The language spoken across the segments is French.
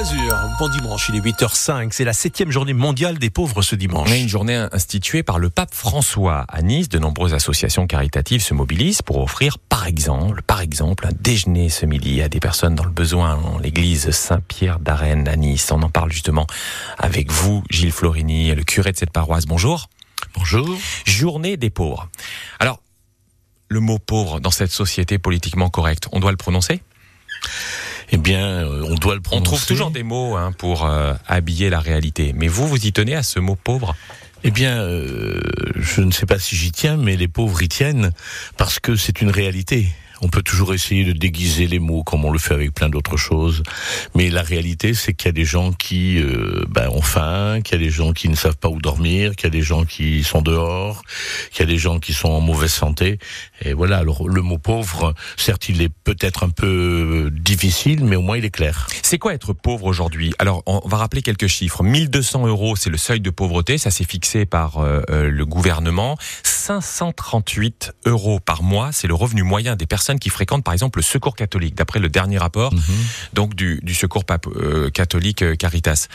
Azur, bon dimanche, il est 8h05, c'est la septième journée mondiale des pauvres ce dimanche. Une journée instituée par le pape François. À Nice, de nombreuses associations caritatives se mobilisent pour offrir, par exemple, par exemple, un déjeuner ce midi à des personnes dans le besoin dans l'église Saint-Pierre d'Arène à Nice. On en parle justement avec vous, Gilles Florini, le curé de cette paroisse. Bonjour. Bonjour. Journée des pauvres. Alors, le mot pauvre dans cette société politiquement correcte, on doit le prononcer? Eh bien, euh, on doit le prononcer. On trouve toujours des mots hein, pour euh, habiller la réalité. Mais vous, vous y tenez à ce mot pauvre? Eh bien, euh, je ne sais pas si j'y tiens, mais les pauvres y tiennent parce que c'est une réalité. On peut toujours essayer de déguiser les mots comme on le fait avec plein d'autres choses, mais la réalité c'est qu'il y a des gens qui euh, ben, ont faim, qu'il y a des gens qui ne savent pas où dormir, qu'il y a des gens qui sont dehors, qu'il y a des gens qui sont en mauvaise santé. Et voilà, alors le mot pauvre, certes il est peut-être un peu difficile, mais au moins il est clair. C'est quoi être pauvre aujourd'hui? Alors on va rappeler quelques chiffres. 1200 euros, c'est le seuil de pauvreté, ça s'est fixé par euh, euh, le gouvernement. 538 euros par mois, c'est le revenu moyen des personnes qui fréquentent par exemple le secours catholique, d'après le dernier rapport mhm. donc du, secours euh, catholique euh, Caritas.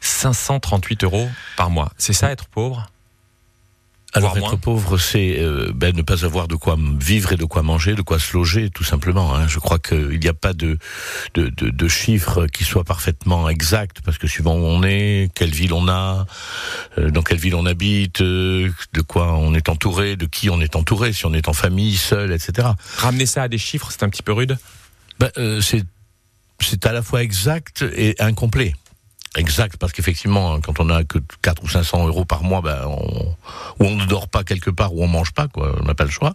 538 euros par mois. C'est ça être pauvre? Alors être pauvre, c'est euh, ben, ne pas avoir de quoi vivre et de quoi manger, de quoi se loger, tout simplement. Hein. Je crois qu'il n'y a pas de, de, de, chiffres qui soient parfaitement exacts, parce que suivant où on est, quelle ville on a, euh, dans quelle ville on habite, euh, de quoi on est entouré, de qui on est entouré, si on est en famille, seul, etc. Ramener ça à des chiffres, c'est un petit peu rude? Ben, C'est c'est à la fois exact et incomplet. Exact, parce qu'effectivement, quand on a que 4 ou 500 euros par mois, ben, on, on ne dort pas quelque part, ou on mange pas, quoi, on n'a pas le choix.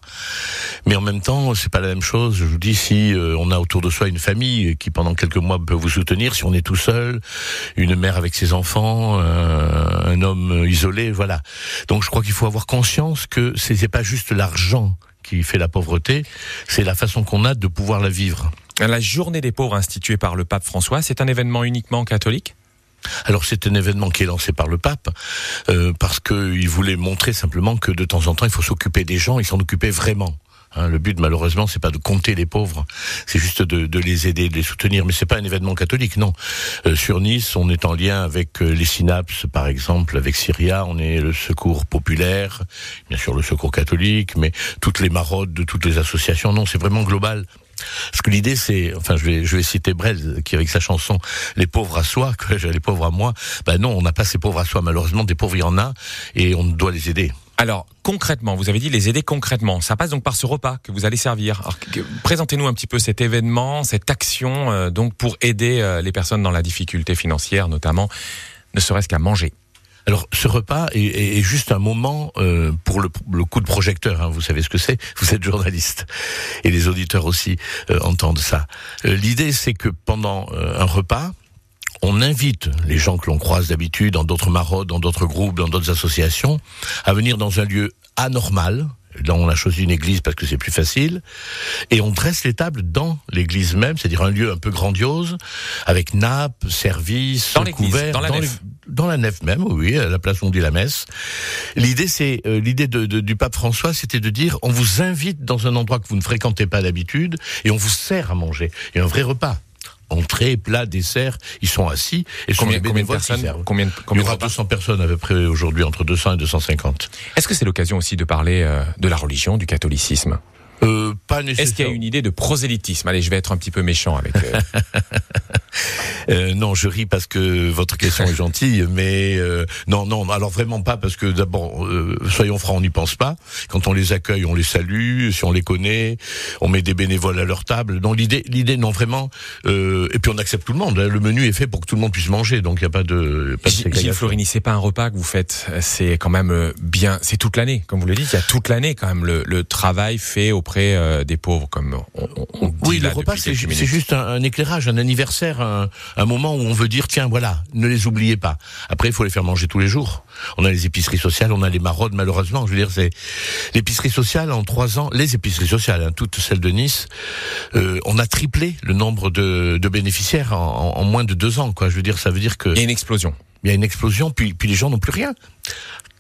Mais en même temps, c'est pas la même chose. Je vous dis, si euh, on a autour de soi une famille qui pendant quelques mois peut vous soutenir, si on est tout seul, une mère avec ses enfants, euh, un homme isolé, voilà. Donc je crois qu'il faut avoir conscience que c'est pas juste l'argent qui fait la pauvreté, c'est la façon qu'on a de pouvoir la vivre. La journée des pauvres instituée par le pape François, c'est un événement uniquement catholique? Alors c'est un événement qui est lancé par le pape euh, parce qu'il voulait montrer simplement que de temps en temps il faut s'occuper des gens et s'en occuper vraiment. Hein, le but, malheureusement, c'est pas de compter les pauvres, c'est juste de, les aider, de les soutenir. Mais c'est pas un événement catholique, non. Euh, sur Nice, on est en lien avec euh, les synapses, par exemple, avec Syria. On est le Secours populaire, bien sûr le Secours catholique, mais toutes les maraudes de toutes les associations. Non, c'est vraiment global. Parce que l'idée, c'est, enfin, je vais, je vais citer Brel, qui avec sa chanson "Les pauvres à soi", que les pauvres à moi. Ben non, on n'a pas ces pauvres à soi. Malheureusement, des pauvres il y en a, et on doit les aider. Alors concrètement, vous avez dit les aider concrètement. Ça passe donc par ce repas que vous allez servir. Présentez-nous un petit peu cet événement, cette action, euh, donc pour aider euh, les personnes dans la difficulté financière, notamment, ne serait-ce qu'à manger. Alors ce repas est, juste un moment euh, pour le, coup de projecteur. Hein, vous savez ce que c'est. Vous êtes journaliste et les auditeurs aussi euh, entendent ça. Euh, l'idée c'est que pendant un repas, on invite les gens que l'on croise d'habitude dans d'autres maraudes, dans d'autres groupes, dans d'autres associations, à venir dans un lieu anormal, Là, on a choisi une église parce que c'est plus facile. Et on dresse les tables dans l'église même, c'est-à-dire un lieu un peu grandiose, avec nappe, service, dans couvert, dans la nef. dans la nef même, oui, à la place où on dit la messe. L'idée, c'est euh, l'idée de, du pape François, c'était de dire on vous invite dans un endroit que vous ne fréquentez pas d'habitude et on vous sert à manger. Et un vrai repas entrée, plat, dessert, ils sont assis et combien, combien de personnes combien, combien, Il y aura 200 personnes à peu près aujourd'hui, entre 200 et 250. Est-ce que c'est l'occasion aussi de parler euh, de la religion, du catholicisme? Euh, pas nécessairement. Est-ce qu'il y a une idée de prosélytisme? Allez, je vais être un petit peu méchant avec. Euh... euh, non, je ris parce que votre question est gentille, mais euh, non, non, alors vraiment pas parce que d'abord, euh, soyons francs, on n'y pense pas. Quand on les accueille, on les salue. Si on les connaît, on met des bénévoles à leur table. Donc l'idée, l'idée, non vraiment. et puis on accepte tout le monde. Hein. Le menu est fait pour que tout le monde puisse manger, donc il n'y a pas de. Pas de Gilles Florini, c'est pas un repas que vous faites. C'est quand même bien. C'est toute l'année, comme vous le dites. Il y a toute l'année quand même le, le travail fait au auprès euh, des pauvres, comme on, on dit Oui, le repas, c'est juste un, éclairage, un anniversaire, un, un, moment où on veut dire, tiens, voilà, ne les oubliez pas. Après, il faut les faire manger tous les jours. On a les épiceries sociales, on a les maraudes, malheureusement. Je veux dire, c'est l'épicerie sociale en trois ans, les épiceries sociales, hein, toutes celles de Nice, euh, on a triplé le nombre de, de bénéficiaires en, en, moins de deux ans. Quoi. Je veux dire, ça veut dire que il y a une explosion. Il y a une explosion, puis, puis les gens n'ont plus rien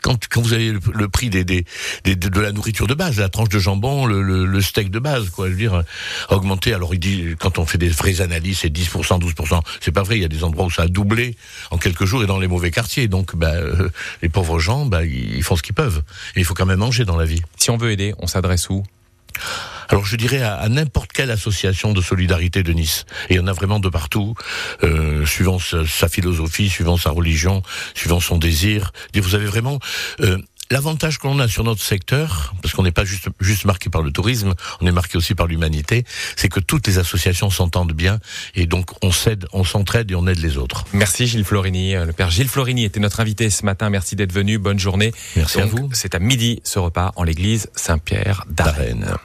quand, quand vous avez le, prix des, des, de la nourriture de base, la tranche de jambon, le, le, steak de base, quoi, je veux dire, augmenter. Alors il dit, quand on fait des vraies analyses, c'est 10%, 12%. C'est pas vrai. Il y a des endroits où ça a doublé en quelques jours et dans les mauvais quartiers. Donc, bah, euh, les pauvres gens, bah, ils font ce qu'ils peuvent. Et il faut quand même manger dans la vie. Si on veut aider, on s'adresse où? Alors je dirais à, n'importe quelle association de solidarité de Nice. Et il y en a vraiment de partout, euh, suivant sa, philosophie, suivant sa religion, suivant son désir. vous avez vraiment... Euh, L'avantage qu'on a sur notre secteur, parce qu'on n'est pas juste, juste marqué par le tourisme, on est marqué aussi par l'humanité, c'est que toutes les associations s'entendent bien et donc on s'aide, on s'entraide et on aide les auutes. Merci Gilles Florini. Le père Gilles Florini était notre invité ce matin. Merci d'être venu. Bonne journée. Merci à vous. C'est à midi ce repas en l'église Saint-Pierre d'Arène.